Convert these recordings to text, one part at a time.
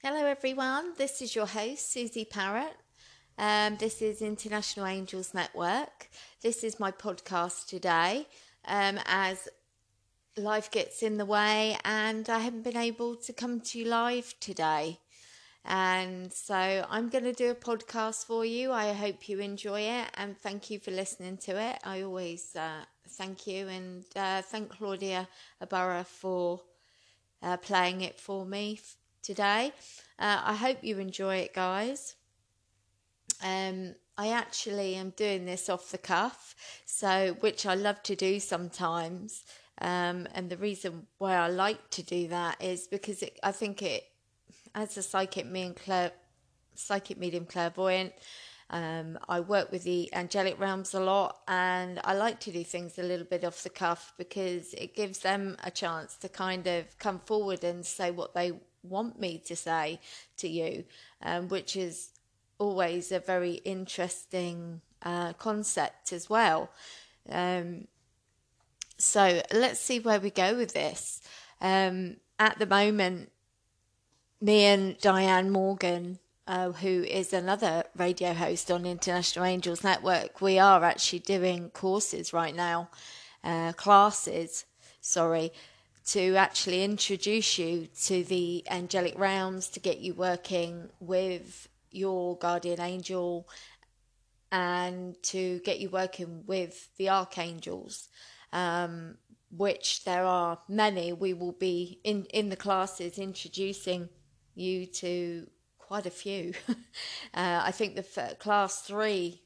Hello, everyone. This is your host, Susie Parrott. Um, this is International Angels Network. This is my podcast today um, as life gets in the way and I haven't been able to come to you live today. And so I'm going to do a podcast for you. I hope you enjoy it and thank you for listening to it. I always uh, thank you and uh, thank Claudia Ibarra for uh, playing it for me today. Uh, I hope you enjoy it, guys. Um, I actually am doing this off the cuff, so which I love to do sometimes. Um, and the reason why I like to do that is because it, I think it, as a psychic medium, clair, psychic medium clairvoyant, um, I work with the angelic realms a lot, and I like to do things a little bit off the cuff because it gives them a chance to kind of come forward and say what they want me to say to you, um, which is always a very interesting uh, concept as well. Um, so let's see where we go with this. Um, at the moment, me and Diane Morgan, uh, who is another radio host on International Angels Network, we are actually doing courses right now, uh, classes, sorry, to actually introduce you to the angelic realms, to get you working with your guardian angel, and to get you working with the archangels. Um, which there are many. We will be in, in the classes introducing you to quite a few. uh, I think the f- class three,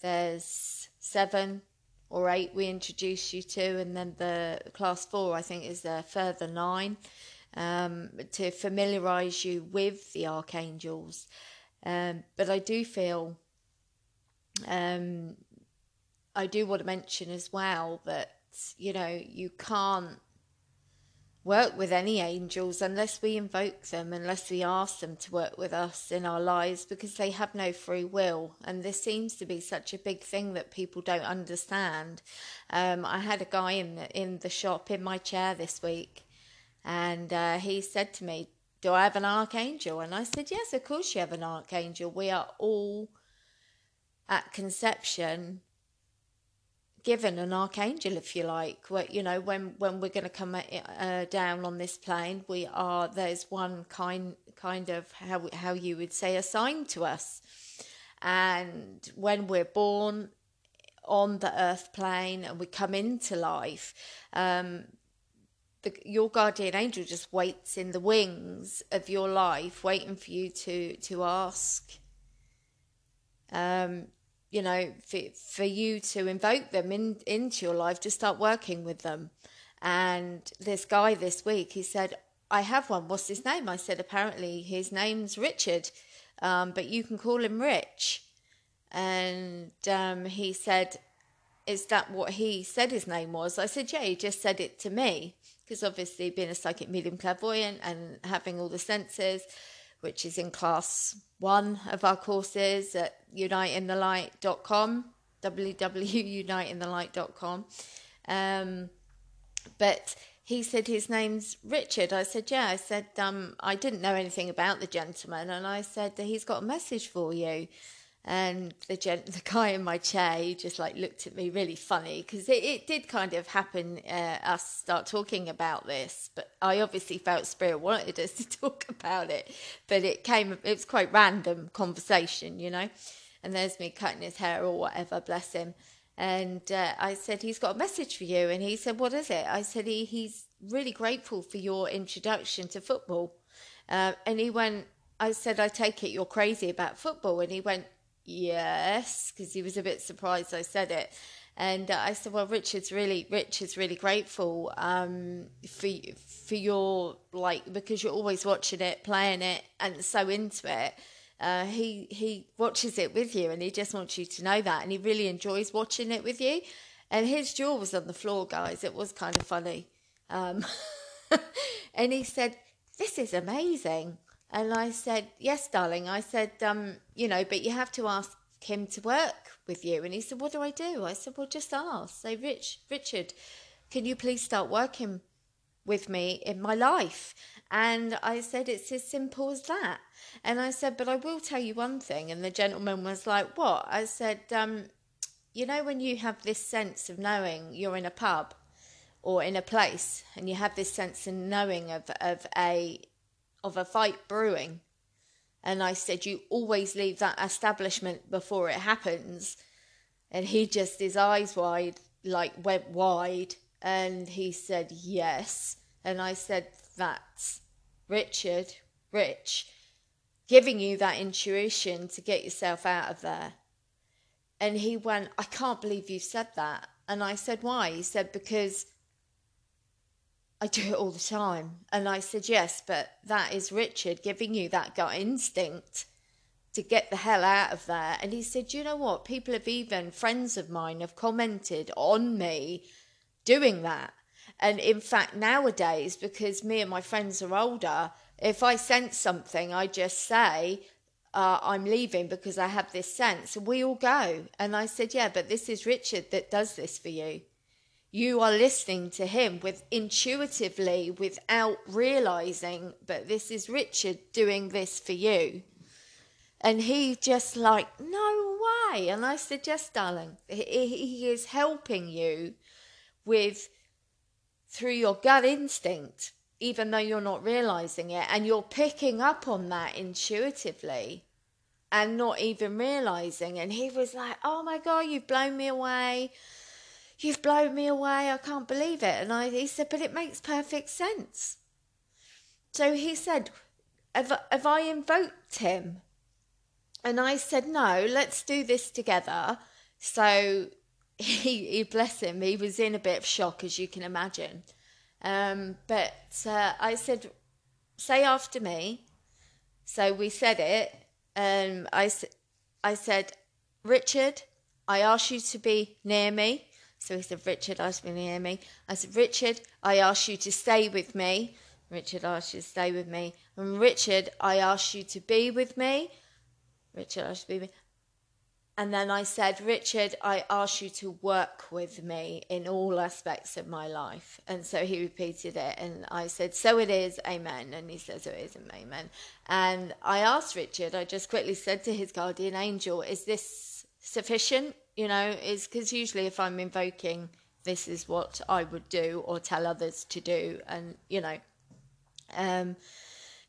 there's seven or eight we introduce you to, and then the class four, I think, is a further nine um, to familiarize you with the archangels. Um, but I do feel, um, I do want to mention as well that, you know, you can't work with any angels unless we invoke them, unless we ask them to work with us in our lives, because they have no free will. And this seems to be such a big thing that people don't understand. Um, I had a guy in the, in the shop in my chair this week, and uh, he said to me, "Do I have an archangel?" And I said, "Yes, of course you have an archangel. We are all." At conception, given an archangel, if you like. Where, you know, when when we're going to come uh, down on this plane, we are there's one kind kind of how how you would say assigned to us, and when we're born on the earth plane and we come into life. Um, the, your guardian angel just waits in the wings of your life, waiting for you to to ask um, you know, for, for you to invoke them in, into your life to start working with them. And this guy this week, he said, I have one. What's his name? I said, apparently his name's Richard, um, but you can call him Rich. And um, he said, Is that what he said his name was? I said, Yeah, he just said it to me. Because obviously, being a psychic medium clairvoyant and having all the senses, which is in class one of our courses at uniteinthelight.com, www.uniteinthelight.com. Um, but he said his name's Richard. I said, yeah. I said, um, I didn't know anything about the gentleman. And I said, that he's got a message for you and the the guy in my chair, he just like looked at me really funny because it, it did kind of happen. Uh, us start talking about this, but I obviously felt spirit wanted us to talk about it, but it came. It was quite random conversation, you know. And there's me cutting his hair or whatever, bless him. And uh, I said, he's got a message for you. And he said, what is it? I said, he, he's really grateful for your introduction to football. Uh, and he went, I said, I take it you're crazy about football. And he went, yes, because he was a bit surprised I said it. And uh, I said, well, Richard's really, Richard's really grateful um, for for your like because you're always watching it, playing it, and so into it. Uh, he he watches it with you, and he just wants you to know that, and he really enjoys watching it with you. And his jaw was on the floor, guys. It was kind of funny. Um, and he said, "This is amazing." And I said, Yes, darling. I said, um, You know, but you have to ask him to work with you. And he said, What do I do? I said, Well, just ask. Say, Rich, Richard, can you please start working with me in my life? And I said, It's as simple as that. And I said, But I will tell you one thing. And the gentleman was like, What? I said, um, You know, when you have this sense of knowing you're in a pub or in a place and you have this sense of knowing of, of a of a fight brewing. And I said you always leave that establishment before it happens. And he just his eyes wide like went wide. And he said yes. And I said that's Richard Rich giving you that intuition to get yourself out of there. And he went I can't believe you said that. And I said why? He said because I do it all the time. And I said, Yes, but that is Richard giving you that gut instinct to get the hell out of there. And he said, You know what? People have even, friends of mine, have commented on me doing that. And in fact, nowadays, because me and my friends are older, if I sense something, I just say, uh, I'm leaving because I have this sense. We all go. And I said, Yeah, but this is Richard that does this for you you are listening to him with intuitively without realizing but this is richard doing this for you. And he just like no way. And i said yes darling he, he is helping you with through your gut instinct even though you're not realizing it and you're picking up on that intuitively and not even realizing. And he was like oh my god you've blown me away You've blown me away. I can't believe it. And I, he said, But it makes perfect sense. So he said, Have, have I invoked him? And I said, No, let's do this together. So he, he bless him, he was in a bit of shock, as you can imagine. Um, but uh, I said, Say after me. So we said it. Um, I, I said, Richard, I ask you to be near me. So he said, Richard, I asked me to hear me. I said, Richard, I ask you to stay with me. Richard asked you to stay with me. And Richard, I ask you to be with me. Richard asked you to be with me. And then I said, Richard, I ask you to work with me in all aspects of my life. And so he repeated it. And I said, So it is, amen. And he says, So it is, amen. And I asked Richard, I just quickly said to his guardian angel, Is this sufficient? You know, is because usually if I'm invoking, this is what I would do or tell others to do, and you know, um,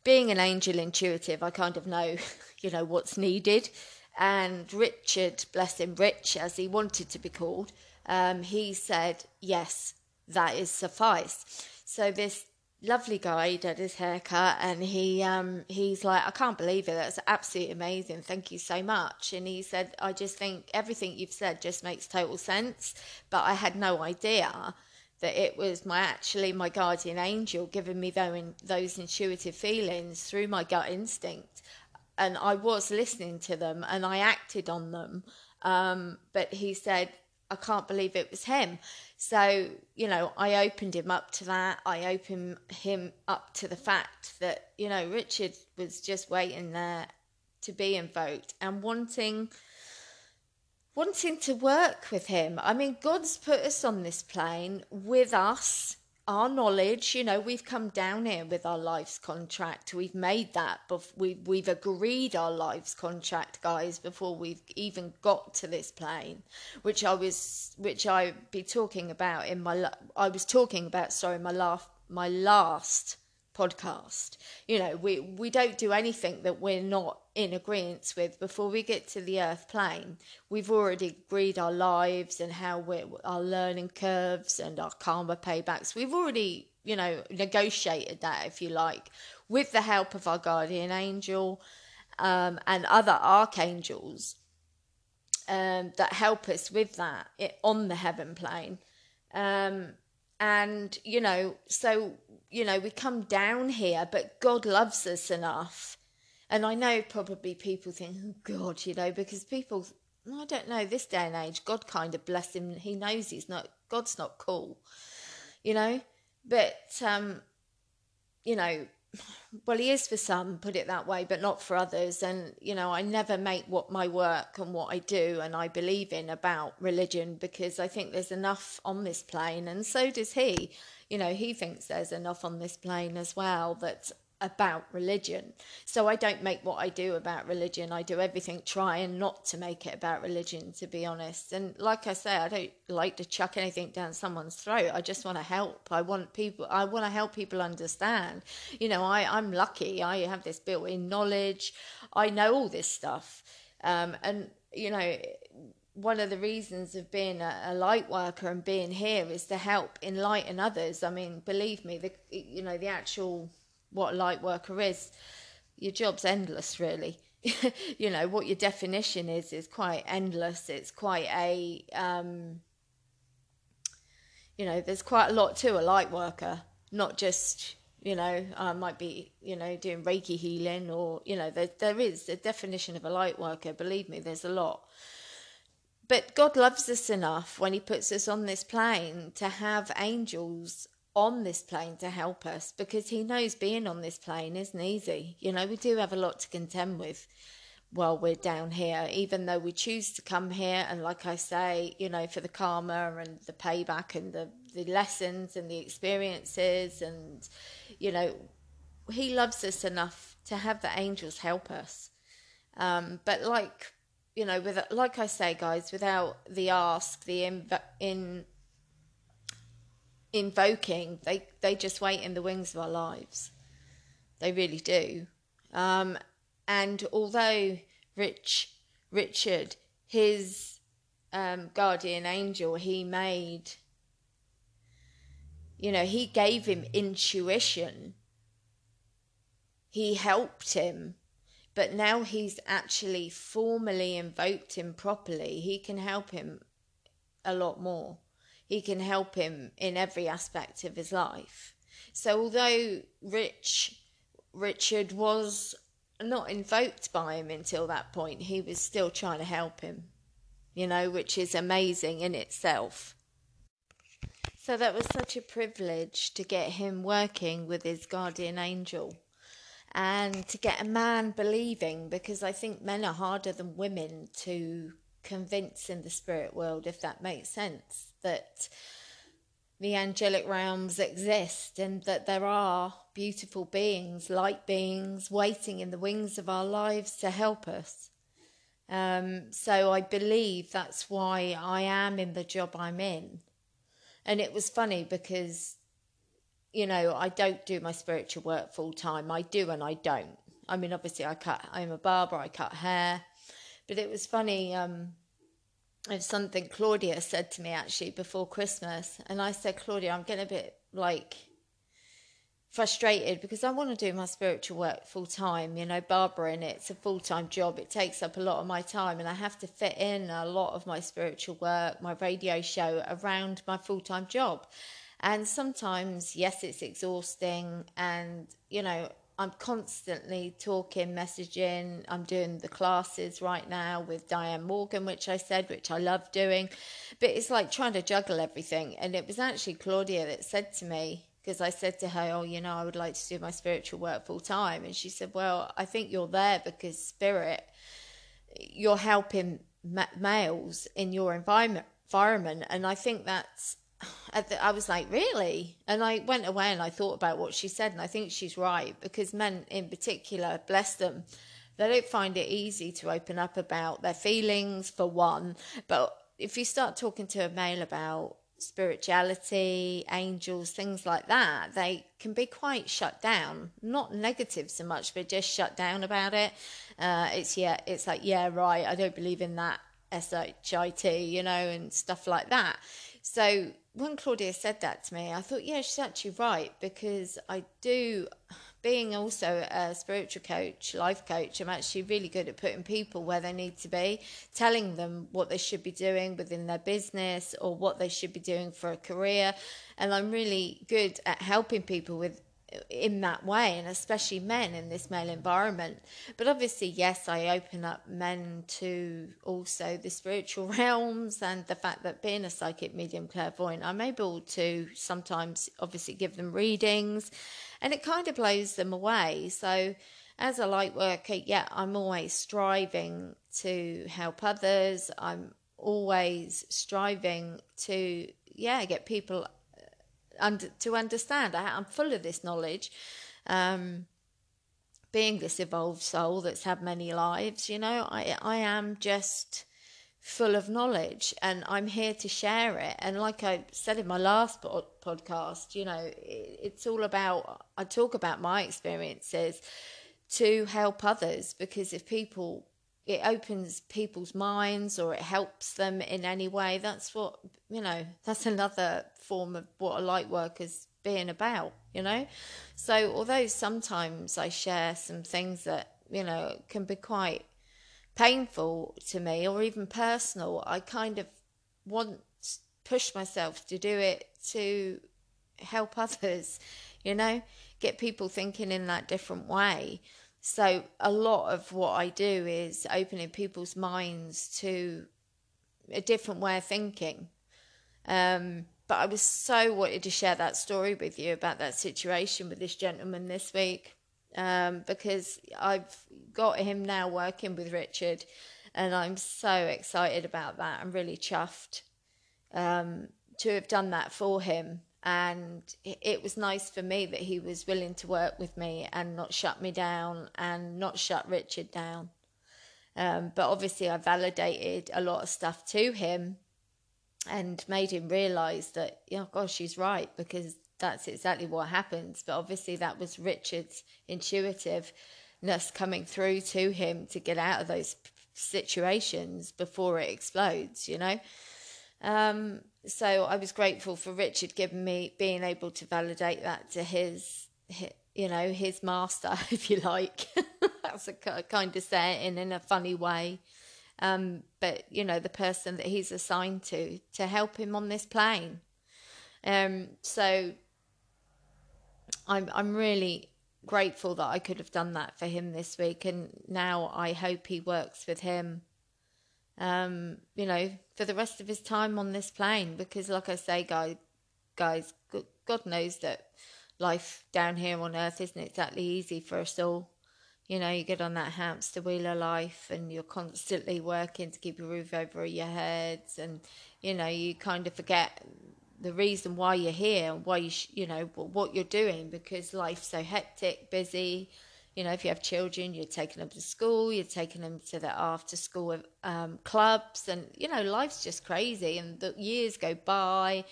being an angel intuitive, I kind of know, you know, what's needed. And Richard, bless him, Rich, as he wanted to be called, um, he said, yes, that is suffice. So this lovely guy did his haircut and he um he's like i can't believe it. That's absolutely amazing. Thank you so much. And he said i just think everything you've said just makes total sense but i had no idea that it was my actually my guardian angel giving me those, those intuitive feelings through my gut instinct. And i was listening to them and i acted on them. Um, but he said I can't believe it was him. So, you know, I opened him up to that. I opened him up to the fact that, you know, Richard was just waiting there to be invoked and wanting wanting to work with him. I mean, God's put us on this plane with us our knowledge, you know, we've come down here with our life's contract. We've made that, but we've we've agreed our life's contract, guys, before we've even got to this plane, which I was, which I be talking about in my, I was talking about, sorry, my last, my last podcast. You know, we we don't do anything that we're not in agreement with before we get to the earth plane. We've already agreed our lives and how we're our learning curves and our karma paybacks. We've already, you know, negotiated that if you like, with the help of our guardian angel um, and other archangels um, that help us with that it, on the heaven plane. Um, and you know so you know we come down here but god loves us enough. And i know probably people think oh god you know because people i don't know this day and age god kind of bless him. He knows he's not god's not cool you know? But um you know well he is for some put it that way but not for others. And you know i never make what my work and what i do and i believe in about religion because i think there's enough on this plane and so does he. You know he thinks there's enough on this plane as well that about religion. So I don't make what I do about religion. I do everything trying not to make it about religion, to be honest. And like I say, I don't like to chuck anything down someone's throat. I just want to help. I want people, I want to help people understand. You know, I, I'm lucky. I have this built in knowledge. I know all this stuff. Um, and, you know, one of the reasons of being a, a, light worker and being here is to help enlighten others. I mean, believe me, the you know the actual what a light worker is, your job's endless, really. you know what your definition is is quite endless. It's quite a um, you know there's quite a lot to a light worker, not just you know I might be you know doing Reiki healing or you know there there is a definition of a light worker. Believe me, there's a lot. But God loves us enough when He puts us on this plane to have angels on this plane to help us because He knows being on this plane isn't easy. You know, we do have a lot to contend with while we're down here, even though we choose to come here. And like I say, you know, for the karma and the payback and the, the lessons and the experiences, and, you know, He loves us enough to have the angels help us. Um, but like you know, with like I say, guys, without the ask, the inv- in invoking, they they just wait in the wings of our lives. They really do. Um, and although Rich Richard, his um, guardian angel, he made, you know, he gave him intuition. He helped him but now he's actually formally invoked him properly, he can help him a lot more. He can help him in every aspect of his life. So although Rich Richard was not invoked by him until that point, he was still trying to help him. You know, which is amazing in itself. So that was such a privilege to get him working with his guardian angel and to get a man believing because I think men are harder than women to convince in the spirit world, if that makes sense, that the angelic realms exist and that there are beautiful beings, light beings, waiting in the wings of our lives to help us. Um, so I believe that's why I am in the job I'm in. And it was funny because you know, I don't do my spiritual work full time. I do and I don't. I mean, obviously, I cut. I'm a barber. I cut hair, but it was funny. Um, it's something Claudia said to me actually before Christmas, and I said, Claudia, I'm getting a bit like frustrated because I want to do my spiritual work full time. You know, Barbara, barbering it's a full time job. It takes up a lot of my time, and I have to fit in a lot of my spiritual work, my radio show around my full time job. And sometimes, yes, it's exhausting. And, you know, I'm constantly talking, messaging. I'm doing the classes right now with Diane Morgan, which I said, which I love doing. But it's like trying to juggle everything. And it was actually Claudia that said to me, because I said to her, Oh, you know, I would like to do my spiritual work full time. And she said, Well, I think you're there because spirit, you're helping males in your environment. Environment, and I think that's I was like, really? And I went away and I thought about what she said, and I think she's right because men in particular, bless them, they don't find it easy to open up about their feelings, for one. But if you start talking to a male about spirituality, angels, things like that, they can be quite shut down. Not negative so much, but just shut down about it. Uh, it's yeah, it's like yeah, right. I don't believe in that shit, you know, and stuff like that. So when Claudia said that to me, I thought, yeah, she's actually right because I do, being also a spiritual coach, life coach, I'm actually really good at putting people where they need to be, telling them what they should be doing within their business or what they should be doing for a career. And I'm really good at helping people with in that way, and especially men in this male environment. But obviously, yes, I open up men to also the spiritual realms and the fact that being a psychic medium clairvoyant, I'm able to sometimes obviously give them readings and it kind of blows them away. So, as a light worker, yeah, I'm always striving to help others. I'm always striving to, yeah, get people under, to understand. I, am full of this knowledge. Um, being this evolved soul that's had many lives, you know, I I am just full of knowledge and I'm here to share it. And like I said in my last podcast, you know, it's all about, I talk about my experiences to help others because if people, it opens people's minds or it helps them in any way, that's what, you know, that's another form of what a light worker's being about, you know? So although sometimes I share some things that, you know, can be quite painful to me or even personal, I kind of want push myself to do it to help others, you know, get people thinking in that different way. So a lot of what I do is opening people's minds to a different way of thinking. Um, but I was so wanted to share that story with you about that situation with this gentleman this week um, because I've got him now working with Richard, and I'm so excited about that. I'm really chuffed um, to have done that for him. And it was nice for me that he was willing to work with me and not shut me down and not shut Richard down. Um, but obviously, I validated a lot of stuff to him and made him realize that, oh gosh, she's right because that's exactly what happens. But obviously, that was Richard's intuitiveness coming through to him to get out of those situations before it explodes, you know. Um, so I was grateful for Richard giving me being able to validate that to his, his you know, his master, if you like. That's a kind of saying in a funny way. Um, but you know, the person that he's assigned to to help him on this plane. Um, so I'm I'm really grateful that I could have done that for him this week, and now I hope he works with him. Um, you know, for the rest of his time on this plane, because like I say, guys, guys, God knows that life down here on Earth isn't exactly easy for us all. You know, you get on that hamster wheel of life, and you're constantly working to keep a roof over your heads, and you know, you kind of forget the reason why you're here and why you sh- you know what you're doing because life's so hectic, busy. You know, if you have children, you're taking them to school, you're taking them to the after school um, clubs, and you know, life's just crazy. And the years go by,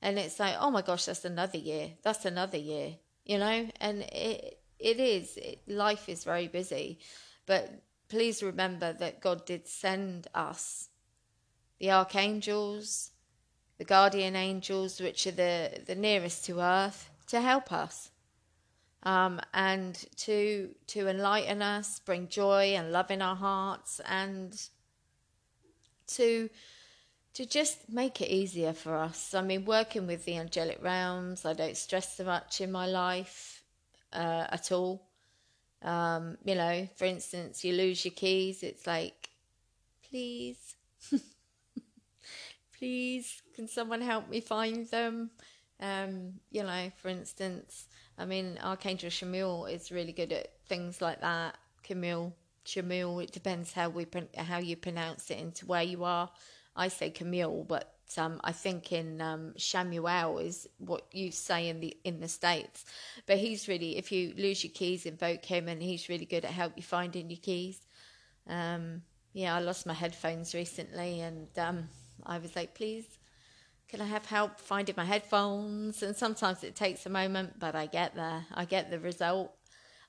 and it's like, oh my gosh, that's another year. That's another year. You know, and it it is. It, life is very busy, but please remember that God did send us the archangels, the guardian angels, which are the, the nearest to earth, to help us. Um, and to to enlighten us, bring joy and love in our hearts, and to to just make it easier for us. I mean, working with the angelic realms, I don't stress so much in my life uh, at all. Um, you know, for instance, you lose your keys, it's like, please, please, can someone help me find them? Um, you know, for instance, I mean, Archangel Chamuel is really good at things like that. Camille, Chamuel, it depends how we how you pronounce it into where you are. I say Camille, but um, I think in um, Shamuel is what you say in the in the states. But he's really, if you lose your keys, invoke him, and he's really good at help you finding your keys. Um, yeah, I lost my headphones recently, and um, I was like, please, can I have help finding my headphones? And sometimes it takes a moment, but I get there. I get the result.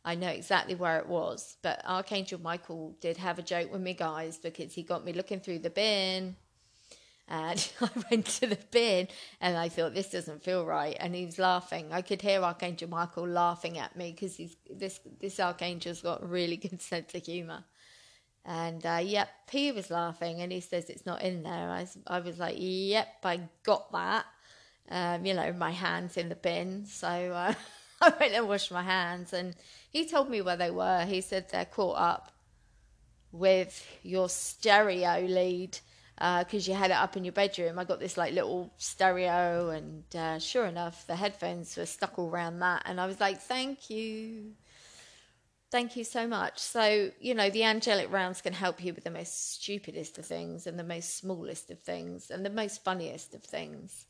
I know exactly where it was. But Archangel Michael did have a joke with me, guys, because he got me looking through the bin. And I went to the bin and I thought, this doesn't feel right. And he was laughing. I could hear Archangel Michael laughing at me because this, this Archangel's got a really good sense of humour. And uh, yep, he was laughing and he says it's not in there. I, I was like, yep, I got that. Um, you know, my hands in the bin. So uh, I went and washed my hands and he told me where they were. He said they're caught up with your stereo lead because uh, you had it up in your bedroom. I got this like little stereo, and uh, sure enough, the headphones were stuck all around that. And I was like, thank you. Thank you so much. So, you know, the angelic rounds can help you with the most stupidest of things and the most smallest of things and the most funniest of things.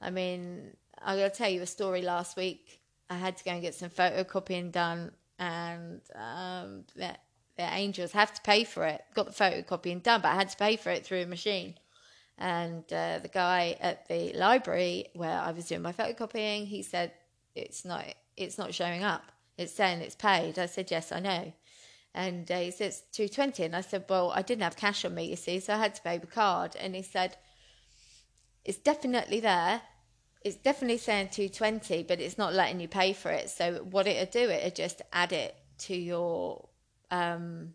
I mean, I'm going to tell you a story last week. I had to go and get some photocopying done and um, the, the angels have to pay for it. Got the photocopying done, but I had to pay for it through a machine. And uh, the guy at the library where I was doing my photocopying, he said it's not it's not showing up. It's saying it's paid. I said yes, I know. And uh, he two twenty, and I said, well, I didn't have cash on me, you see, so I had to pay with card. And he said, it's definitely there. It's definitely saying two twenty, but it's not letting you pay for it. So what it'll do, it'll just add it to your um,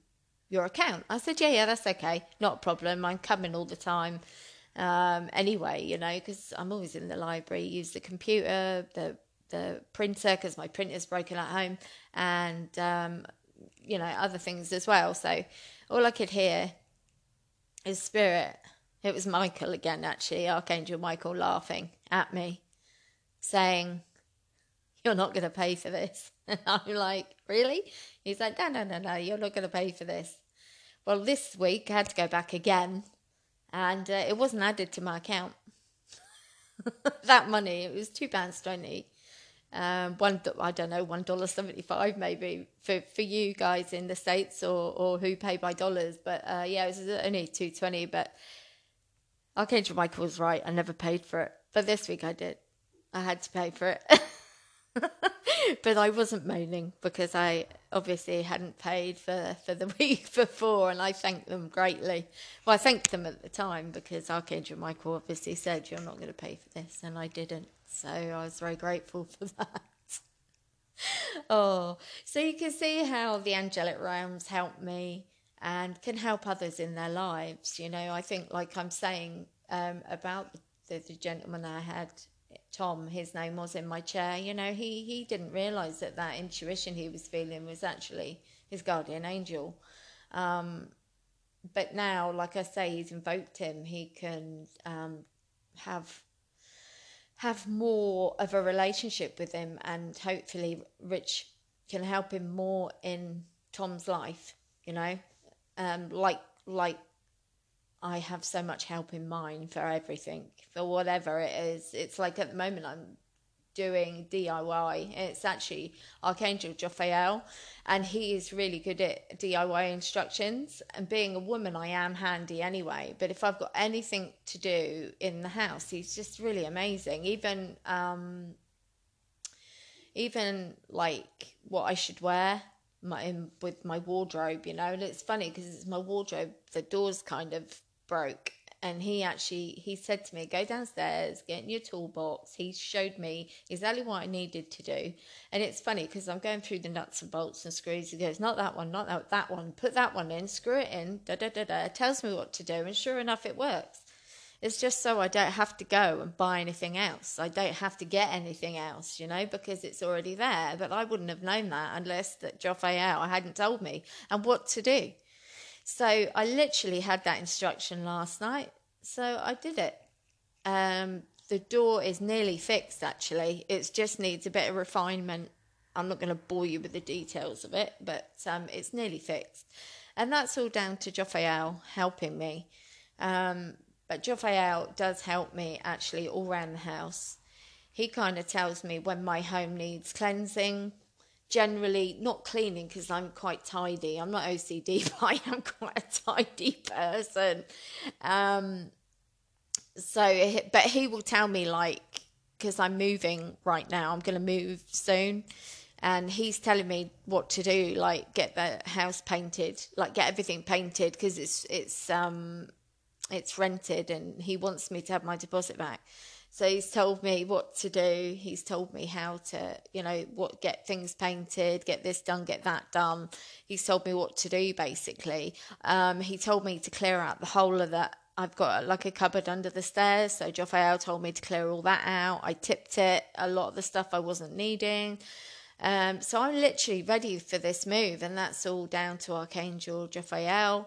your account. I said, yeah, yeah, that's okay, not a problem. I'm coming all the time um, anyway, you know, because I'm always in the library, use the computer, the the printer, because my printer's broken at home, and um, you know other things as well. So all I could hear is spirit. It was Michael again, actually, Archangel Michael laughing at me, saying, "You're not going to pay for this." And I'm like, "Really?" He's like, "No, no, no, no. You're not going to pay for this." Well, this week I had to go back again and uh, it wasn't added to my account. that money, it was two pounds twenty. Um, one, I don't know, one dollar seventy five maybe for for you guys in the states or or who pay by dollars. But uh, yeah, it was only two twenty. But Archangel Michael was right. I never paid for it, but this week I did. I had to pay for it. but I wasn't moaning because I obviously hadn't paid for, for the week before, and I thanked them greatly. Well, I thanked them at the time because Archangel Michael obviously said, You're not going to pay for this, and I didn't. So I was very grateful for that. oh, so you can see how the angelic realms help me and can help others in their lives. You know, I think, like I'm saying um, about the, the gentleman I had Tom, his name was in my chair. You know, he he didn't realise that that intuition he was feeling was actually his guardian angel. Um, but now, like I say, he's invoked him. He can um, have have more of a relationship with him, and hopefully, Rich can help him more in Tom's life. You know, um, like like I have so much help in mind for everything, for whatever it is. It's like at the moment I'm doing DIY. It's actually Archangel Jophiel, and he is really good at DIY instructions. And being a woman, I am handy anyway. But if I've got anything to do in the house, he's just really amazing. Even, um, even like what I should wear my in, with my wardrobe, you know. And it's funny because it's my wardrobe. The doors kind of broke and he actually he said to me go downstairs get in your toolbox. He showed me exactly what i needed to do. And it's funny because i'm going through the nuts and bolts and screws. He goes not that one not that, that one. Put that one in screw it in da da da da. Tells me what to do and sure enough it works. It's just so i don't have to go and buy anything else. I don't have to get anything else you know because it's already there. But i wouldn't have known that unless that Jophiel hadn't told me. And what to do so I literally had that instruction last night. So I did it. Um, the door is nearly fixed, actually. It just needs a bit of refinement. I'm not going to bore you with the details of it, but um, it's nearly fixed. And that's all down to Jophiel helping me. Um, but Jophiel does help me actually all around the house. He kind of tells me when my home needs cleansing, generally not cleaning because I'm quite tidy. I'm not OCD, but I am quite a tidy person. Um, so, but he will tell me like because I'm moving right now. I'm going to move soon, and he's telling me what to do, like get the house painted, like get everything painted because it's it's um it's rented, and he wants me to have my deposit back. So he's told me what to do. He's told me how to, you know, what get things painted, get this done, get that done. He's told me what to do basically. Um, he told me to clear out the whole of that. I've got like a cupboard under the stairs, so Jophiel told me to clear all that out. I tipped it, a lot of the stuff I wasn't needing. Um, so I'm literally ready for this move, and that's all down to Archangel Jophiel,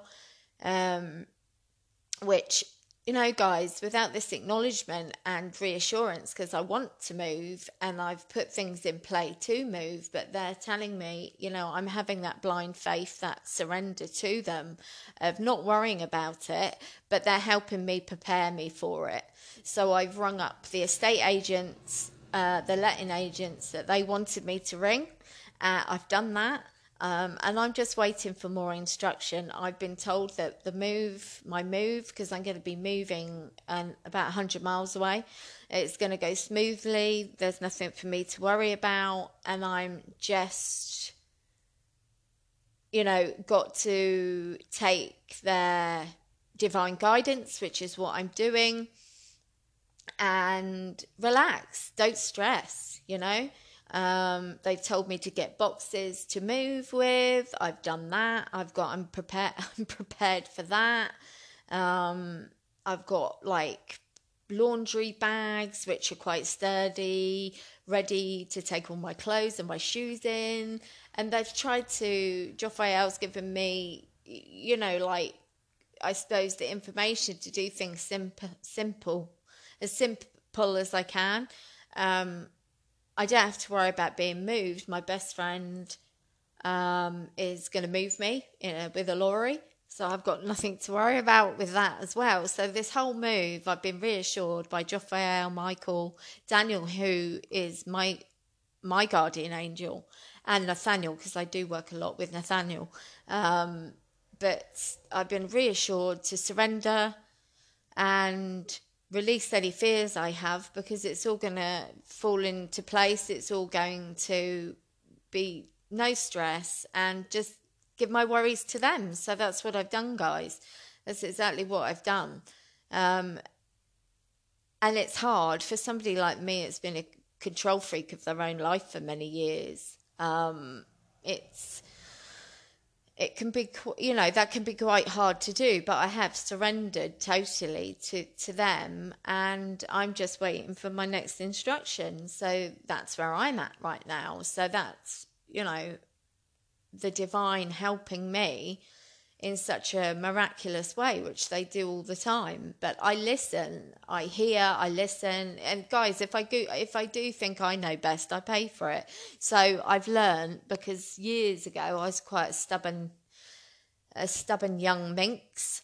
um, which you know, guys, without this acknowledgement and reassurance, because I want to move and I've put things in play to move, but they're telling me, you know, I'm having that blind faith, that surrender to them of not worrying about it, but they're helping me prepare me for it. So I've rung up the estate agents, uh, the letting agents that they wanted me to ring Uh, I've done that. Um, and I'm just waiting for more instruction. I've been told that the move, my move, because I'm going to be moving um, about 100 miles away, it's going to go smoothly. There's nothing for me to worry about. And I'm just, you know, got to take their divine guidance, which is what I'm doing, and relax. Don't stress, you know. Um, they've told me to get boxes to move with. I've done that. I've got. I'm prepared. I'm prepared for that. Um, I've got like laundry bags which are quite sturdy, ready to take all my clothes and my shoes in. And they've tried to. Jophiel's given me, you know, like I suppose the information to do things simple, simple, as simple as I can. Um, I don't have to worry about being moved. My best friend um, is going to move me a, with a lorry. So I've got nothing to worry about with that as well. So this whole move, I've been reassured by Jophiel, Michael, Daniel, who is my my guardian angel, and Nathaniel, because I do work a lot with Nathaniel. Um, but I've been reassured to surrender and release any fears I have because it's all going to fall into place. It's all going to be no stress and just give my worries to them. So that's what I've done, guys. That's exactly what I've done. Um, and it's hard for somebody like me, it's been a control freak of their own life for many years. Um, it's it can be you know that can be quite hard to do but i have surrendered totally to to them and i'm just waiting for my next instruction. So that's where i'm at right now. So that's you know the divine helping me in such a miraculous way which they do all the time. But i listen i hear i listen. And guys if i go if i do think i know best i pay for it. So i've learned because years ago i was quite a stubborn a stubborn young minx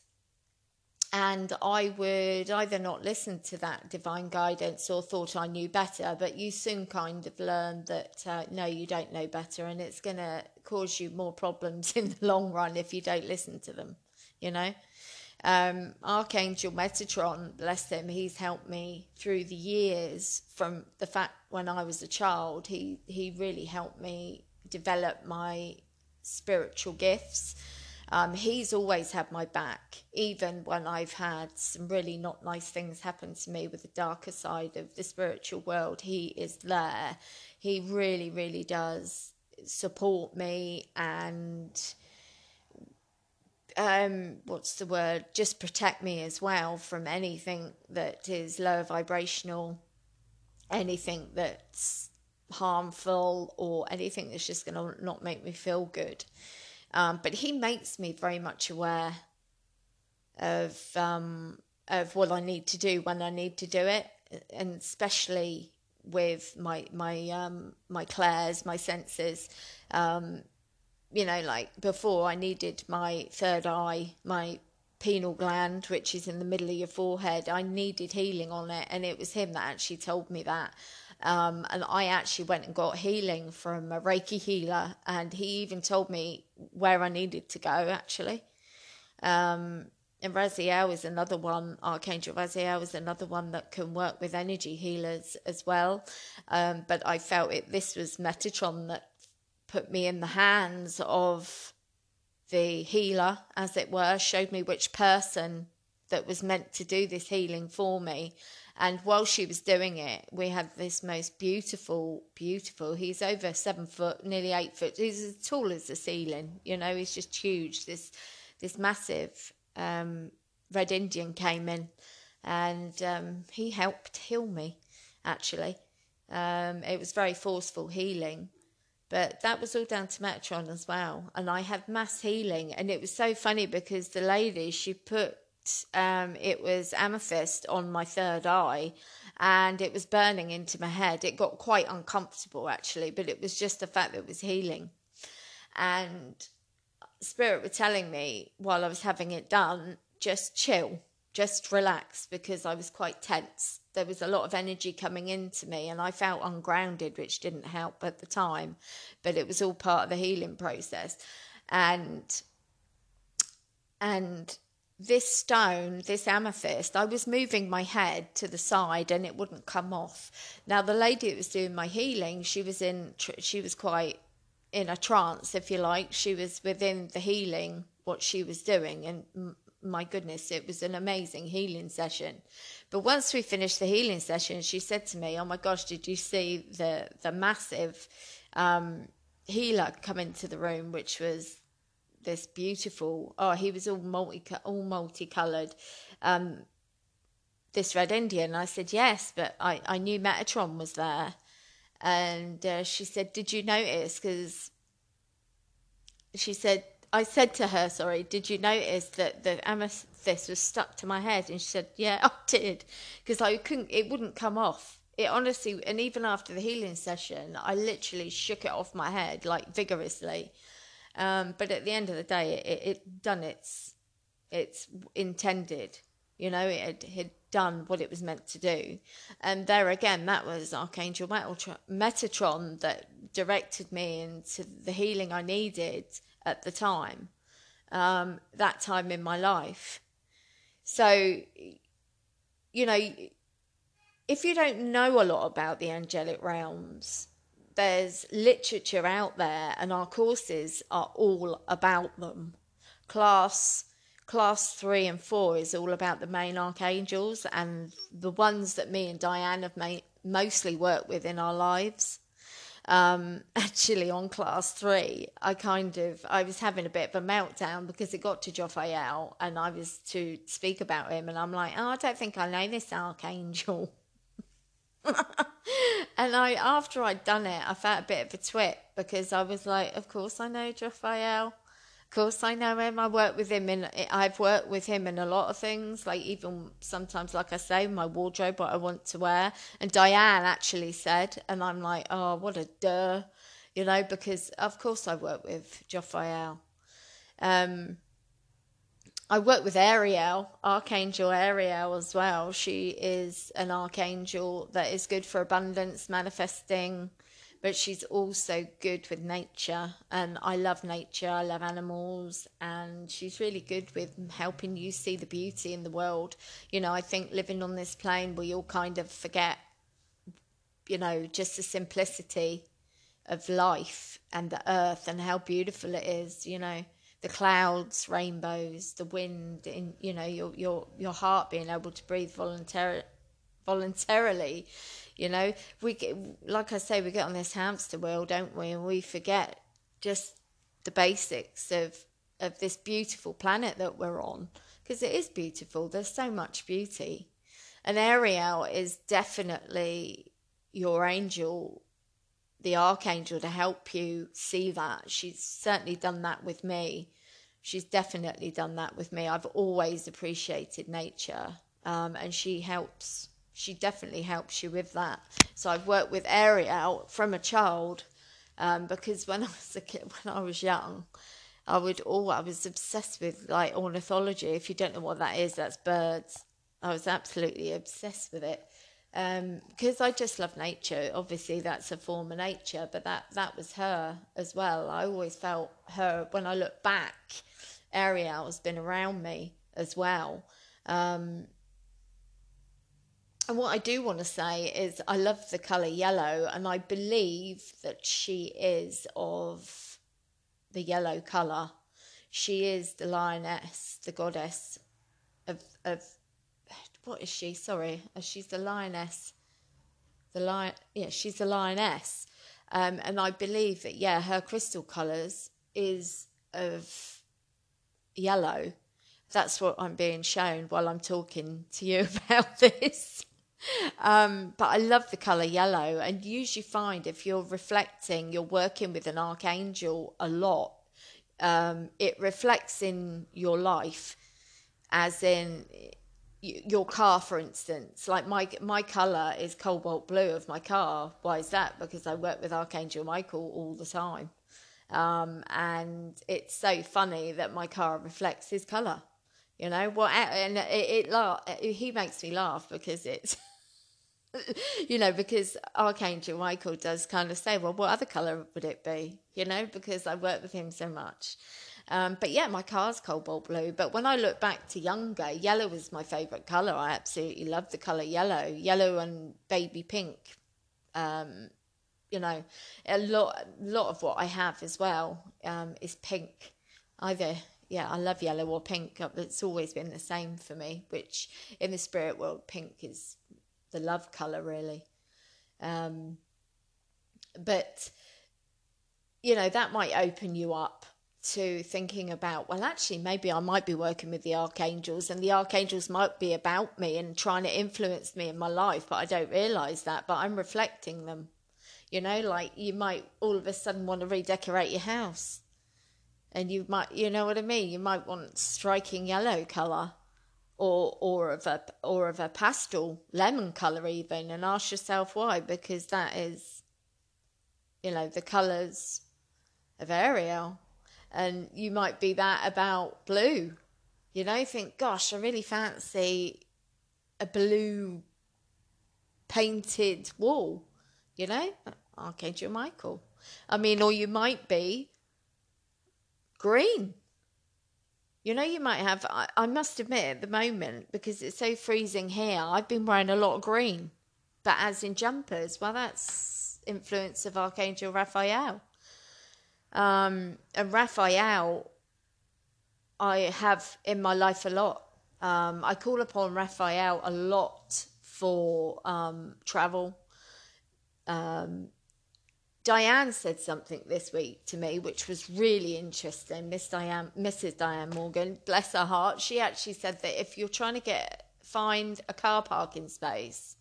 and I would either not listen to that divine guidance or thought I knew better. But you soon kind of learn that uh, no, you don't know better, and it's going to cause you more problems in the long run if you don't listen to them. You know, um, Archangel Metatron, bless him, he's helped me through the years. From the fact when I was a child, he he really helped me develop my spiritual gifts um, he's always had my back, even when I've had some really not nice things happen to me with the darker side of the spiritual world. He is there. He really, really does support me and um, what's the word? Just protect me as well from anything that is lower vibrational, anything that's harmful, or anything that's just going to not make me feel good. Um, but he makes me very much aware of um, of what I need to do when I need to do it, and especially with my my um, my clairs, my senses. Um, you know, like before, I needed my third eye, my pineal gland, which is in the middle of your forehead. I needed healing on it, and it was him that actually told me that. Um, and I actually went and got healing from a Reiki healer, and he even told me where I needed to go, actually. Um, and Raziel is another one, Archangel Raziel is another one that can work with energy healers as well. Um, but I felt it, this was Metatron that put me in the hands of the healer, as it were, showed me which person that was meant to do this healing for me. And while she was doing it, we had this most beautiful, beautiful. He's over seven foot, nearly eight foot. He's as tall as the ceiling. You know, he's just huge. This, this massive um, red Indian came in, and um, he helped heal me. Actually, um, it was very forceful healing, but that was all down to Metron as well. And I had mass healing, and it was so funny because the lady she put um, it was amethyst on my third eye and it was burning into my head. It got quite uncomfortable actually, but it was just the fact that it was healing. And spirit were telling me while I was having it done, just chill, just relax because I was quite tense. There was a lot of energy coming into me and I felt ungrounded, which didn't help at the time, but it was all part of the healing process. And and this stone, this amethyst, I was moving my head to the side and it wouldn't come off. Now the lady that was doing my healing, she was in she was quite in a trance if you like. She was within the healing what she was doing and my goodness, it was an amazing healing session. But once we finished the healing session, she said to me, "Oh my gosh, did you see the the massive um, healer come into the room, which was this beautiful? Oh, he was all multi all multicolored." Um, this red Indian. I said yes, but I I knew Metatron was there, and uh, she said, "Did you notice?" Because she said I said to her, sorry, did you notice that the amethyst was stuck to my head? And she said, yeah, I did. Because I couldn't, it wouldn't come off. It honestly, and even after the healing session, I literally shook it off my head, like vigorously. Um, but at the end of the day, it, it done its, its intended, you know, it had, done what it was meant to do. And there again, that was Archangel Metatron that directed me into the healing I needed at the time, um, that time in my life. So, you know, if you don't know a lot about the angelic realms, there's literature out there, and our courses are all about them. Class class three and four is all about the main archangels and the ones that me and Diane have ma- mostly worked with in our lives um, actually on class three, I kind of I was having a bit of a meltdown because it got to Jophiel and I was to speak about him, and I'm like, oh, I don't think I know this archangel. and I, after I'd done it, I felt a bit of a twit because I was like, of course I know Jophiel. Of course, I know him. I work with him in. I've worked with him in a lot of things, like even sometimes, like I say, my wardrobe, what I want to wear. And Diane actually said, and I'm like, oh, what a duh, you know, because of course I work with Jophiel. Um, I work with Ariel, Archangel Ariel as well. She is an archangel that is good for abundance, manifesting, but she's also good with nature. And I love nature, I love animals, and she's really good with helping you see the beauty in the world. You know, I think living on this plane, we all kind of forget, you know, just the simplicity of life and the earth and how beautiful it is, you know the clouds, rainbows, the wind, in you know your your your heart being able to breathe voluntarily voluntarily you know, we get, like I say, we get on this hamster wheel, don't we? And we forget just the basics of of this beautiful planet that we're on because it is beautiful. There's so much beauty, and Ariel is definitely your angel, the archangel, to help you see that. She's certainly done that with me. She's definitely done that with me. I've always appreciated nature, um, and she helps she definitely helps you with that. So I've worked with Ariel from a child um, because when I was a kid, when I was young, I would all I was obsessed with like ornithology. If you don't know what that is, that's birds. I was absolutely obsessed with it um, because I just love nature. Obviously, that's a form of nature, but that that was her as well. I always felt her when I look back. Ariel has been around me as well. Um, and what I do want to say is, I love the colour yellow, and I believe that she is of the yellow colour. She is the lioness, the goddess of of what is she? Sorry, uh, she's the lioness. The lion, yeah, she's the lioness, um, and I believe that yeah, her crystal colours is of yellow. That's what I'm being shown while I'm talking to you about this. Um, but I love the color yellow, and usually find if you're reflecting, you're working with an archangel a lot. Um, it reflects in your life, as in your car, for instance. Like my my color is cobalt blue of my car. Why is that? Because I work with Archangel Michael all the time, um, and it's so funny that my car reflects his color You know what? And it, it, it he makes me laugh because it's. you know, because Archangel Michael does kind of say, well, what other colour would it be? You know, because I work with him so much. Um, but yeah, my car's cobalt blue. But when I look back to younger, yellow was my favourite colour. I absolutely love the colour yellow, yellow and baby pink. Um, you know, a lot, lot of what I have as well um, is pink. Either, yeah, I love yellow or pink. It's always been the same for me. Which in the spirit world, pink is the love color, really. Um, but you know that might open you up to thinking about well actually maybe i might be working with the archangels and the archangels might be about me and trying to influence me in my life but i don't realize that but i'm reflecting them you know, like you might all of a sudden want to redecorate your house. And you might, you know what I mean? You might want striking yellow colour or or of a or of a pastel lemon colour even and ask yourself why because that is you know the colours of Ariel and you might be that about blue you know think gosh I really fancy a blue painted wall you know, Archangel Michael. I mean, or you might be green. You know, you might have, I, I must admit, at the moment, because it's so freezing here, I've been wearing a lot of green, but as in jumpers. Well, that's influence of Archangel Raphael. Um, and Raphael, I have in my life a lot. Um, I call upon Raphael a lot for um, travel, um, Diane said something this week to me, which was really interesting. Miss Diane, Mrs. Diane Morgan, bless her heart, she actually said that if you're trying to get find a car parking space,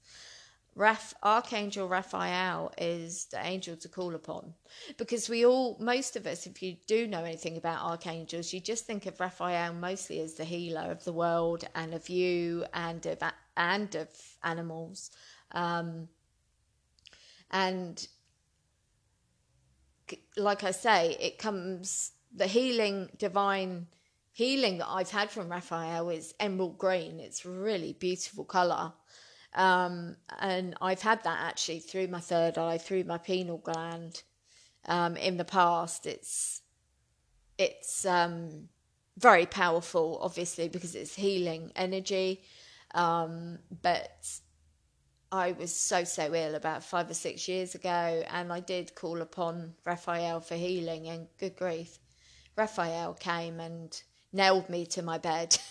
Raph, Archangel Raphael is the angel to call upon, because we all, most of us, if you do know anything about archangels, you just think of Raphael mostly as the healer of the world and of you and of and of animals. Um, and like I say, it comes the healing, divine healing that I've had from Raphael is emerald green. It's really beautiful color. Um, and I've had that actually through my third eye, through my pineal gland. Um, in the past, it's it's um, very powerful, obviously, because it's healing energy. Um, but I was so, so ill about five or six years ago, and I did call upon Raphael for healing, and good grief, Raphael came and nailed me to my bed.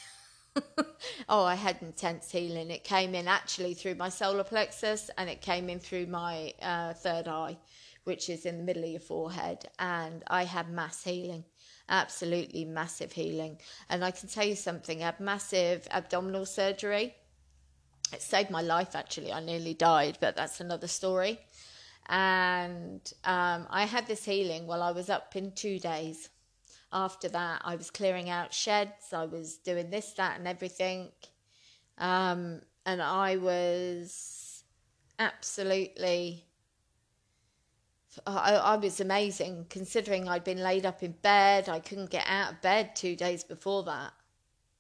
oh, I had intense healing. It came in actually through my solar plexus, and it came in through my uh, third eye, which is in the middle of your forehead, and I had mass healing absolutely massive healing. And I can tell you something, I had massive abdominal surgery it saved my life actually. I nearly died, but that's another story. And um, I had this healing while I was up in two days. After that, I was clearing out sheds, I was doing this, that, and everything. Um, and I was absolutely. I, I was amazing considering I'd been laid up in bed. I couldn't get out of bed two days before that.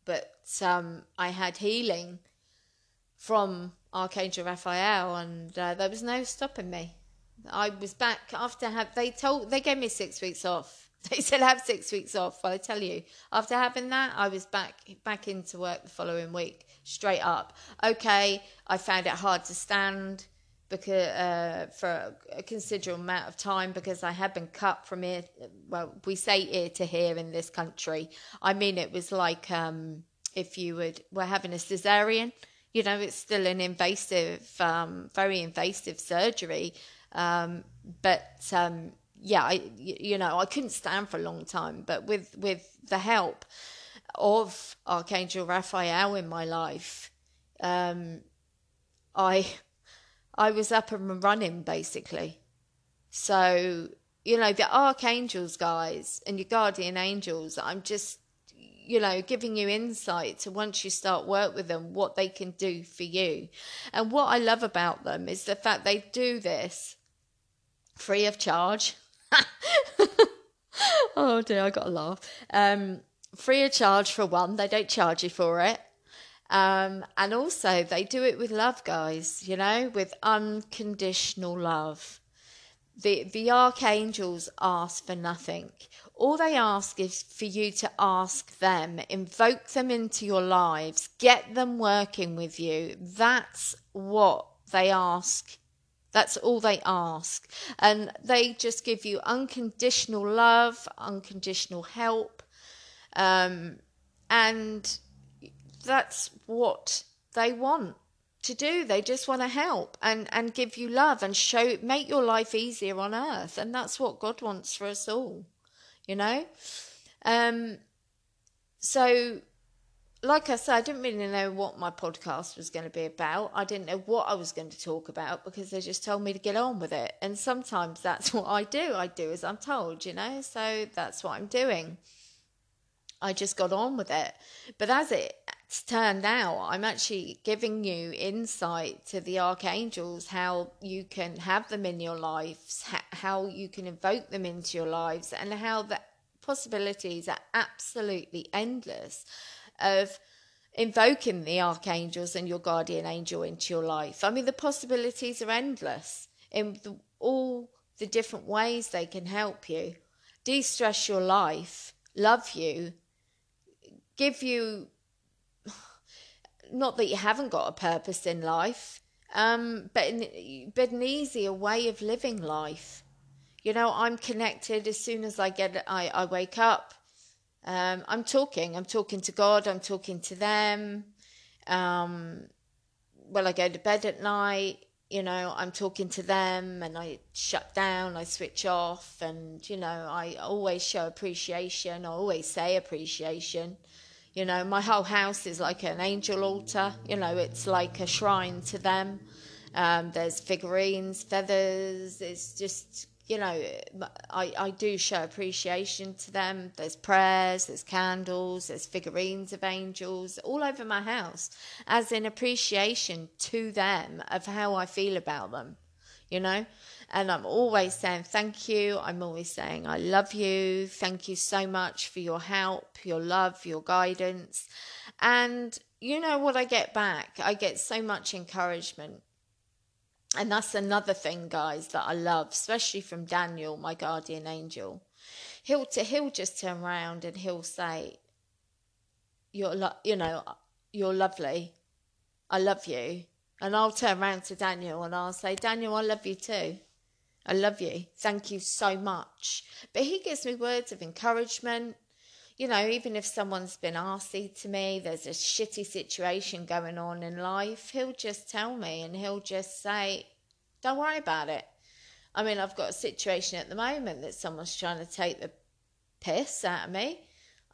But um, I had healing from Archangel Raphael, and uh, there was no stopping me. I was back after have they told they gave me six weeks off. They said have six weeks off. Well, I tell you, after having that, I was back back into work the following week, straight up. Okay, I found it hard to stand because uh, for a considerable amount of time because I had been cut from ear. Well, we say ear to here in this country. I mean, it was like um, if you would were having a cesarean you know, it's still an invasive, um, very invasive surgery. Um, but um, yeah, I, you know, I couldn't stand for a long time. But with with the help of Archangel Raphael in my life, um, I I was up and running basically. So you know, the archangels, guys, and your guardian angels. I'm just you know, giving you insight to once you start work with them, what they can do for you. And what I love about them is the fact they do this free of charge. oh dear, I got a laugh. Um, free of charge for one, they don't charge you for it. Um, and also, they do it with love, guys, you know, with unconditional love. The, the archangels ask for nothing. All they ask is for you to ask them, invoke them into your lives, get them working with you. That's what they ask. That's all they ask. And they just give you unconditional love, unconditional help. Um, and that's what they want to do. They just want to help and, and give you love and show, make your life easier on earth. And that's what God wants for us all, you know? Um, so like I said, I didn't really know what my podcast was going to be about. I didn't know what I was going to talk about because they just told me to get on with it. And sometimes that's what I do. I do as I'm told, you know, so that's what I'm doing. I just got on with it. But as it's turned out, I'm actually giving you insight to the archangels, how you can have them in your lives, how you can invoke them into your lives, and how the possibilities are absolutely endless of invoking the archangels and your guardian angel into your life. I mean, the possibilities are endless in the, all the different ways they can help you. De stress your life, love you, give you, not that you haven't got a purpose in life, um, but, in, but an easier way of living life. You know, I'm connected as soon as I get, I, I wake up. Um, I'm talking. I'm talking to God. I'm talking to them. Um, well, I go to bed at night. You know, I'm talking to them, and I shut down. I switch off, and you know, I always show appreciation. I always say appreciation. You know, my whole house is like an angel altar. You know, it's like a shrine to them. Um, there's figurines, feathers. It's just you know, I, I do show appreciation to them. There's prayers, there's candles, there's figurines of angels all over my house, as in appreciation to them of how I feel about them, you know. And I'm always saying thank you. I'm always saying I love you. Thank you so much for your help, your love, your guidance. And you know what I get back? I get so much encouragement and that's another thing, guys, that I love, especially from Daniel, my guardian angel. He'll t- he'll just turn around and he'll say, "You're lo- you know, you're lovely. I love you." And I'll turn around to Daniel and I'll say, "Daniel, I love you too. I love you. Thank you so much." But he gives me words of encouragement. You know, even if someone's been arsy to me, there's a shitty situation going on in life, he'll just tell me and he'll just say, don't worry about it. I mean, I've got a situation at the moment that someone's trying to take the piss out of me.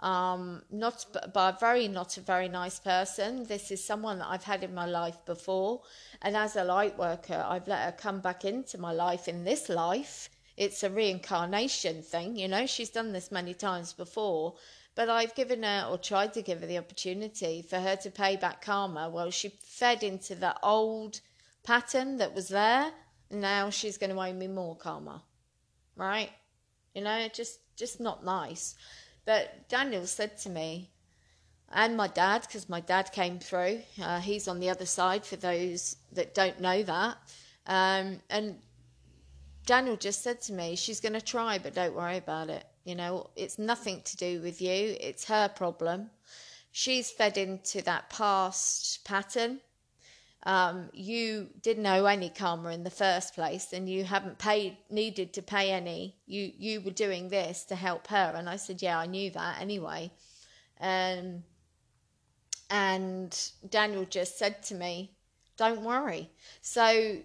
Um, not by very, not a very nice person. This is someone that I've had in my life before, and as a light worker, I've let her come back into my life in this life. It's a reincarnation thing, you know. She's done this many times before, but I've given her or tried to give her the opportunity for her to pay back karma. Well, she fed into the old pattern that was there And now she's going to owe me more karma, right? You know, just just not nice. But Daniel said to me, and my dad, because my dad came through. Uh, he's on the other side for those that don't know that. Um, and Daniel just said to me, she's going to try, but don't worry about it. You know, it's nothing to do with you. It's her problem. She's fed into that past pattern um, you didn't owe any karma in the first place and you haven't paid needed to pay any you you were doing this to help her and i said yeah i knew that anyway um, and daniel just said to me don't worry so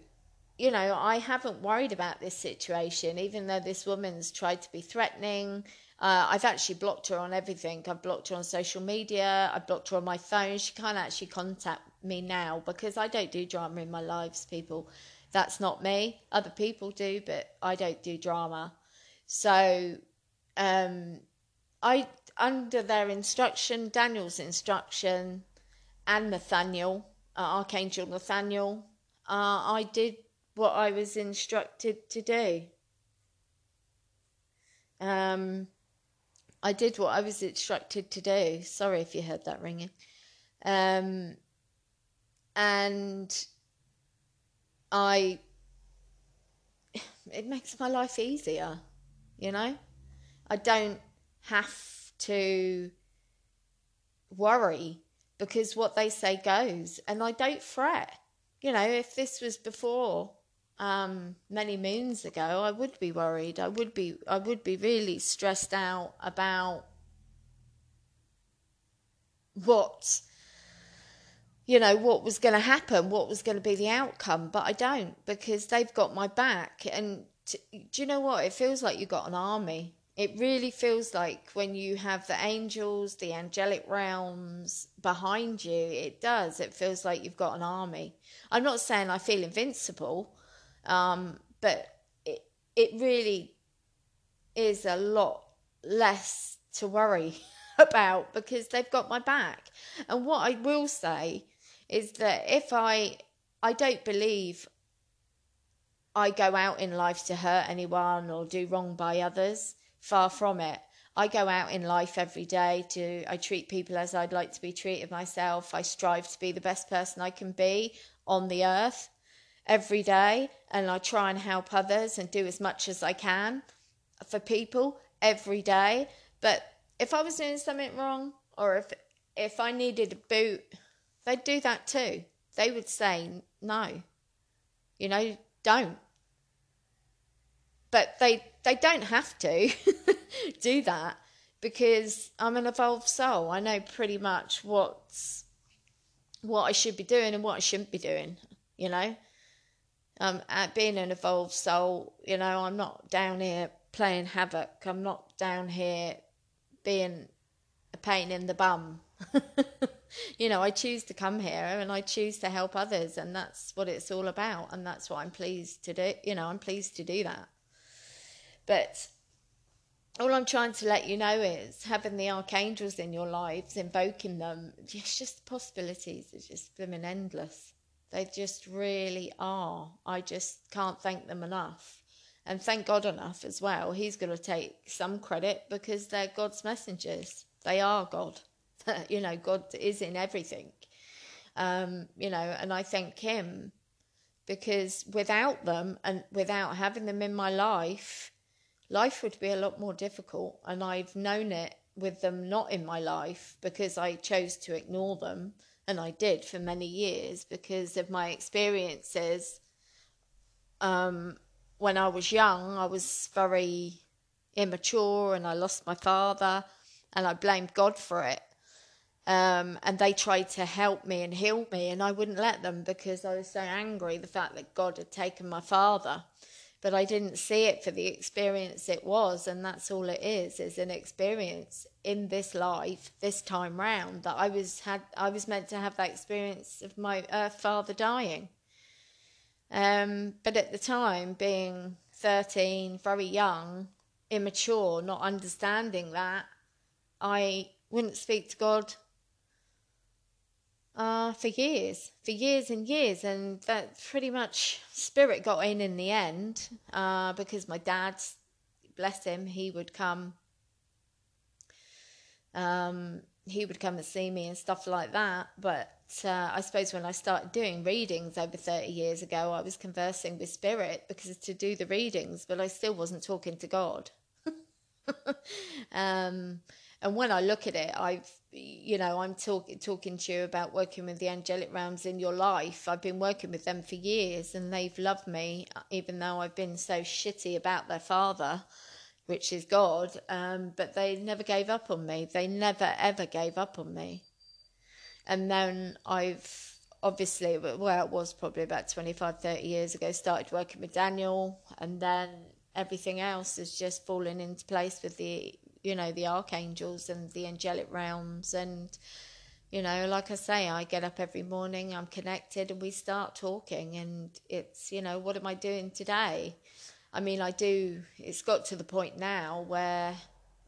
you know i haven't worried about this situation even though this woman's tried to be threatening uh, I've actually blocked her on everything. I've blocked her on social media. I've blocked her on my phone. She can't actually contact me now because I don't do drama in my lives, people. That's not me. Other people do, but I don't do drama. So, um, I under their instruction, Daniel's instruction, and Nathaniel, uh, Archangel Nathaniel, uh, I did what I was instructed to do. Um, I did what I was instructed to do. Sorry if you heard that ringing. Um, and I, it makes my life easier, you know? I don't have to worry because what they say goes and I don't fret. You know, if this was before um, many moons ago, I would be worried. I would be I would be really stressed out about what you know what was going to happen, what was going to be the outcome, but I don't because they've got my back. And t- do you know what? It feels like you've got an army it really feels like when you have the angels, the angelic realms behind you, it does. It feels like you've got an army. I'm not saying I feel invincible, um, but it, it really is a lot less to worry about because they've got my back. And what I will say is that if I I don't believe I go out in life to hurt anyone or do wrong by others. Far from it. I go out in life every day to I treat people as I'd like to be treated myself. I strive to be the best person I can be on the earth every day and I try and help others and do as much as I can for people every day. But if I was doing something wrong or if if I needed a boot, they'd do that too. They would say no. You know, don't but they they don't have to do that because I'm an evolved soul. I know pretty much what's what I should be doing and what I shouldn't be doing. You know, um, at being an evolved soul, you know, I'm not down here playing havoc. I'm not down here being a pain in the bum. you know, I choose to come here and I choose to help others, and that's what it's all about. And that's what I'm pleased to do. You know, I'm pleased to do that. But all I'm trying to let you know is having the archangels in your lives, invoking them, it's just possibilities it's just blooming endless. They just really are. I just can't thank them enough. And thank God enough as well. He's going to take some credit because they're God's messengers. They are God. you know, God is in everything. Um, you know, and I thank Him because without them and without having them in my life, life would be a lot more difficult. And I've known it with them not in my life because I chose to ignore them. And I did for many years because of my experiences. Um, when I was young, I was very immature and I lost my father and I blamed God for it. Um, and they tried to help me and heal me, and I wouldn't let them because I was so angry the fact that God had taken my father but I didn't see it for the experience it was, and that's all it is, is an experience in this life, this time round, that I was had I was meant to have that experience of my earth father dying. Um, but at the time, being thirteen, very young, immature, not understanding that, I wouldn't speak to God uh, for years, for years and years, and that pretty much spirit got in in the end uh, because my dad, bless him, he would come. Um, he would come and see me and stuff like that. But uh, I suppose when I started doing readings over 30 years ago, I was conversing with spirit because to do the readings, but I still wasn't talking to God. um, and when I look at it, I've you know I'm talking talking to you about working with the angelic realms in your life. I've been working with them for years, and they've loved me even though I've been so shitty about their father, which is God. Um, but they never gave up on me. They never ever gave up on me. And then I've obviously well it was probably about 25 30 years ago started working with daniel and then everything else has just fallen into place with the you know, the archangels and the angelic realms. And, you know, like I say, I get up every morning, I'm connected, and we start talking. And it's, you know, what am I doing today? I mean, I do, it's got to the point now where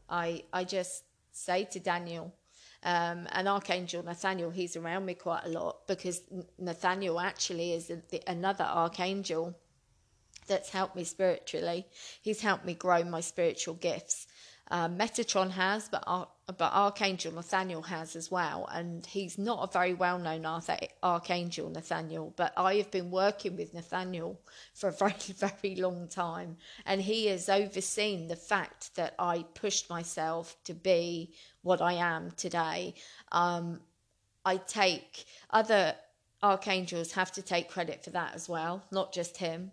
I, I just say to Daniel, um, and Archangel Nathaniel, he's around me quite a lot because Nathaniel actually is the, another archangel that's helped me spiritually. He's helped me grow my spiritual gifts Uh, Metatron has, but Ar- but Archangel Nathaniel has as well, and he's not a very well known Archangel Nathaniel. But I have been working with Nathaniel for a very very long time, and he has overseen the fact that I pushed myself to be what I am today. Um, I take other archangels have to take credit for that as well, not just him.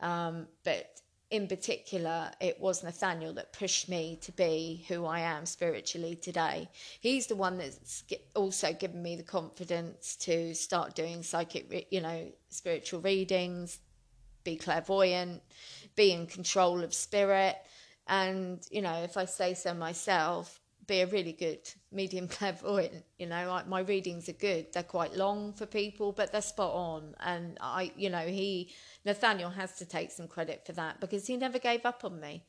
Um, but in particular, it was Nathaniel that pushed me to be who I am spiritually today. He's the one that's also given me the confidence to start doing psychic, you know, spiritual readings, be clairvoyant, be in control of spirit. And, you know, if I say so myself, be a really good medium clairvoyant. You know, my readings are good. They're quite long for people, but they're spot on. And I, you know, he, Nathaniel has to take some credit for that because he never gave up on me.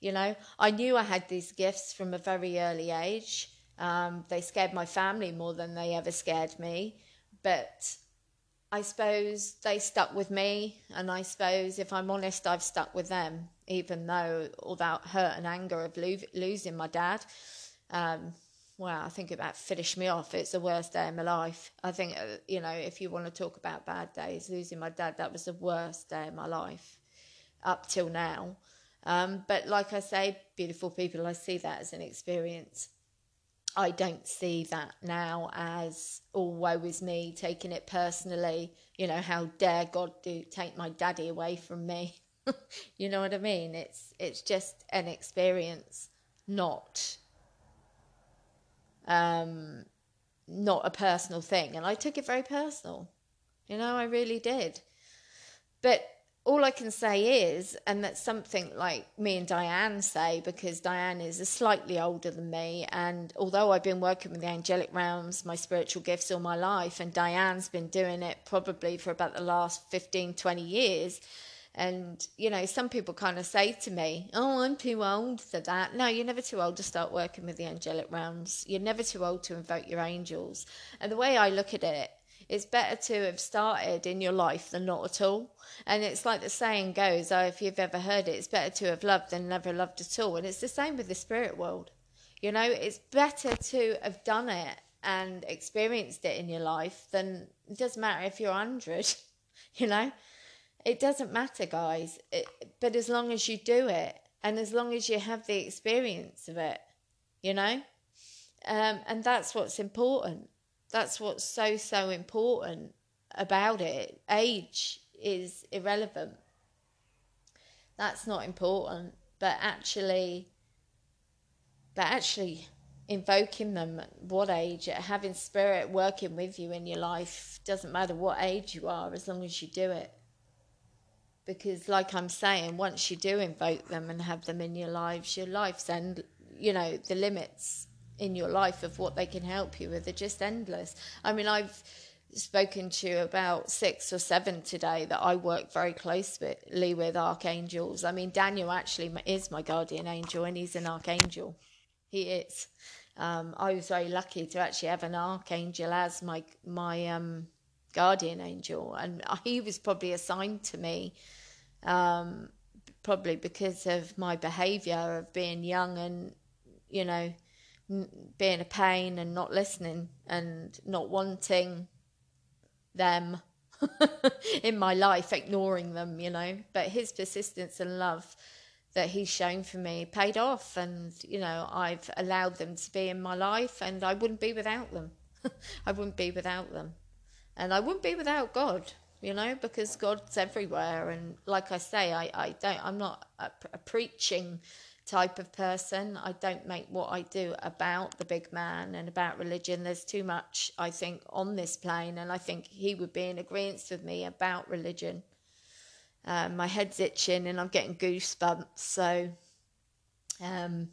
You know, I knew I had these gifts from a very early age. Um, they scared my family more than they ever scared me. But I suppose they stuck with me, and I suppose, if I'm honest, I've stuck with them, even though all that hurt and anger of lo- losing my dad um, well, I think about finished me off. It's the worst day of my life. I think, uh, you know, if you want to talk about bad days, losing my dad, that was the worst day of my life up till now. Um, but like I say, beautiful people, I see that as an experience. I don't see that now as, oh, woe is me, taking it personally. You know, how dare God do take my daddy away from me? you know what I mean? It's it's just an experience, not um, not a personal thing. And I took it very personal. You know, I really did. But all I can say is, and that's something like me and Diane say, because Diane is slightly older than me. And although I've been working with the angelic realms, my spiritual gifts all my life, and Diane's been doing it probably for about the last 15, 20 years, and, you know, some people kind of say to me, Oh, I'm too old for that. No, you're never too old to start working with the angelic realms. You're never too old to invoke your angels. And the way I look at it, it's better to have started in your life than not at all. And it's like the saying goes, oh, if you've ever heard it, it's better to have loved than never loved at all. And it's the same with the spirit world. You know, it's better to have done it and experienced it in your life than it doesn't matter if you're 100, you know? It doesn't matter, guys. It, but as long as you do it and as long as you have the experience of it, you know? Um, and that's what's important. That's what's so, so important about it. Age is irrelevant. That's not important. But actually, but actually invoking them at what age, having spirit working with you in your life, doesn't matter what age you are, as long as you do it because like i'm saying once you do invoke them and have them in your lives your life's end you know the limits in your life of what they can help you with are just endless. I mean i've spoken to about six or seven today that i work very closely with archangels. I mean daniel actually is my guardian angel and he's an archangel. He is. Um, i was very lucky to actually have an archangel as my my um, guardian angel and he was probably assigned to me um, probably because of my behaviour of being young and you know being a pain and not listening and not wanting them in my life, ignoring them, you know. But his persistence and love that he's shown for me paid off, and you know, I've allowed them to be in my life, and I wouldn't be without them. I wouldn't be without them, and I wouldn't be without God you know, because God's everywhere. And like I say, I, I don't, I'm not a, a preaching type of person. I don't make what I do about the big man and about religion. There's too much, I think, on this plane, and I think he would be in agreement with me about religion. Um, my head's itching and I'm getting goosebumps. So, um,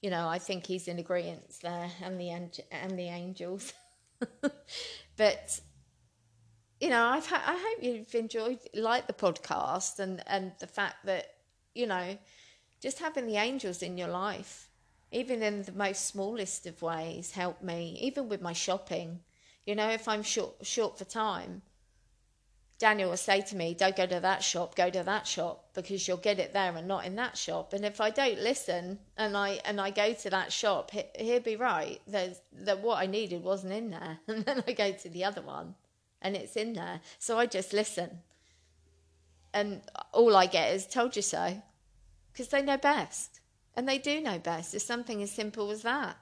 you know, I think he's in agreement there, and the and the angels. but you know, I've ha- I hope you've enjoyed like the podcast and and the fact that you know, just having the angels in your life, even in the most smallest of ways, help me. Even with my shopping, you know, if I'm short short for time, Daniel will say to me, Don't go to that shop, go to that shop because you'll get it there and not in that shop. And if I don't listen and I and I go to that shop, he, he'll be right. There's that what I needed wasn't in there. And then I go to the other one and it's in there. So I just listen. And all I get is told you so. Because they know best. And they do know best. It's something as simple as that.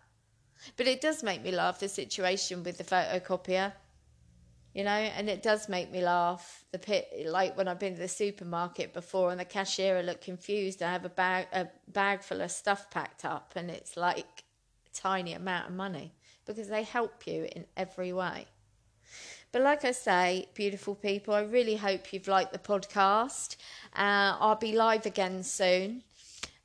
But it does make me laugh the situation with the photocopier you know, and it does make me laugh. The pit, like when I've been to the supermarket before, and the cashier look confused. I have a bag, a bag full of stuff packed up, and it's like a tiny amount of money because they help you in every way. But like I say, beautiful people, I really hope you've liked the podcast. Uh, I'll be live again soon.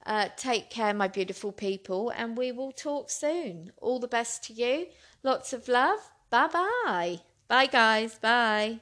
Uh, take care, my beautiful people, and we will talk soon. All the best to you. Lots of love. Bye bye. Bye, guys. Bye.